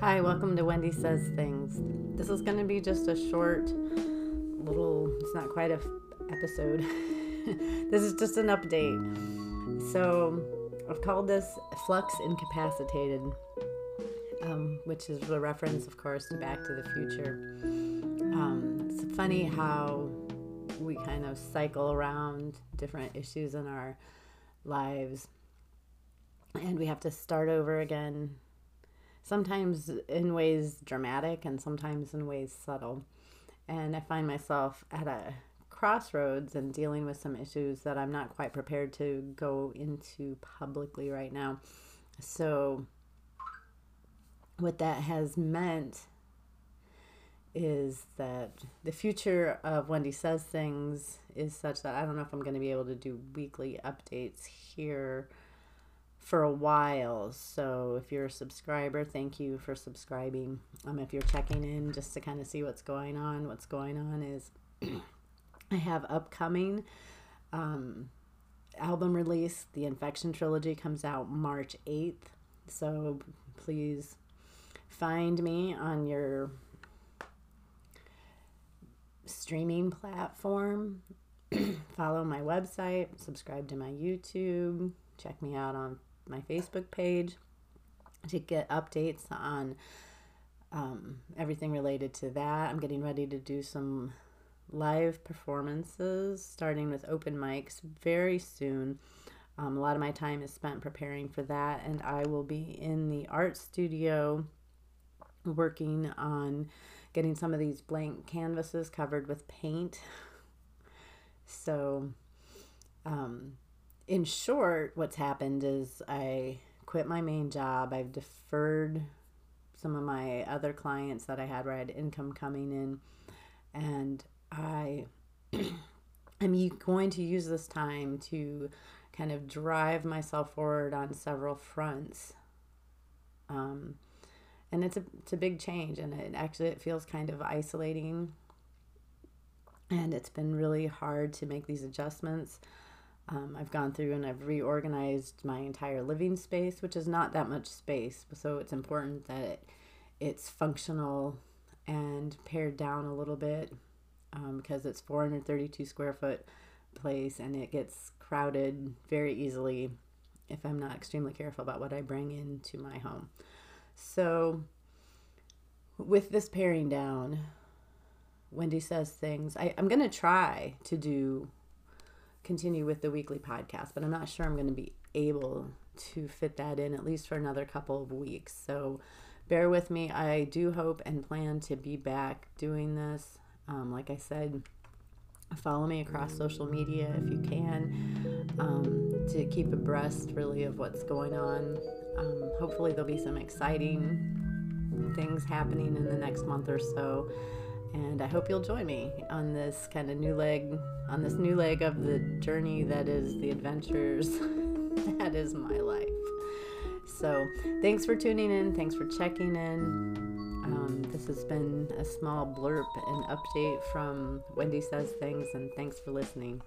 Hi, welcome to Wendy Says Things. This is going to be just a short little, it's not quite a f- episode. this is just an update. So, I've called this Flux Incapacitated, um, which is a reference, of course, to Back to the Future. Um, it's funny how we kind of cycle around different issues in our lives and we have to start over again sometimes in ways dramatic and sometimes in ways subtle. And i find myself at a crossroads and dealing with some issues that i'm not quite prepared to go into publicly right now. So what that has meant is that the future of Wendy Says Things is such that I don't know if I'm going to be able to do weekly updates here for a while. So if you're a subscriber, thank you for subscribing. Um, if you're checking in just to kind of see what's going on, what's going on is I have upcoming um, album release. The Infection Trilogy comes out March 8th. So please find me on your streaming platform. Follow my website, subscribe to my YouTube, check me out on my Facebook page to get updates on um, everything related to that. I'm getting ready to do some live performances, starting with open mics very soon. Um, a lot of my time is spent preparing for that, and I will be in the art studio working on getting some of these blank canvases covered with paint. So, um, in short, what's happened is I quit my main job. I've deferred some of my other clients that I had where I had income coming in, and I am going to use this time to kind of drive myself forward on several fronts. Um, and it's a it's a big change, and it actually it feels kind of isolating, and it's been really hard to make these adjustments. Um, I've gone through and I've reorganized my entire living space, which is not that much space. So it's important that it, it's functional and pared down a little bit um, because it's 432 square foot place and it gets crowded very easily if I'm not extremely careful about what I bring into my home. So, with this paring down, Wendy says things. I, I'm going to try to do continue with the weekly podcast, but I'm not sure I'm going to be able to fit that in at least for another couple of weeks. So bear with me. I do hope and plan to be back doing this. Um, like I said, follow me across social media if you can um, to keep abreast really of what's going on. Um, hopefully, there'll be some exciting things happening in the next month or so and I hope you'll join me on this kind of new leg, on this new leg of the journey that is the adventures that is my life. So, thanks for tuning in. Thanks for checking in. Um, this has been a small blurb and update from Wendy Says Things, and thanks for listening.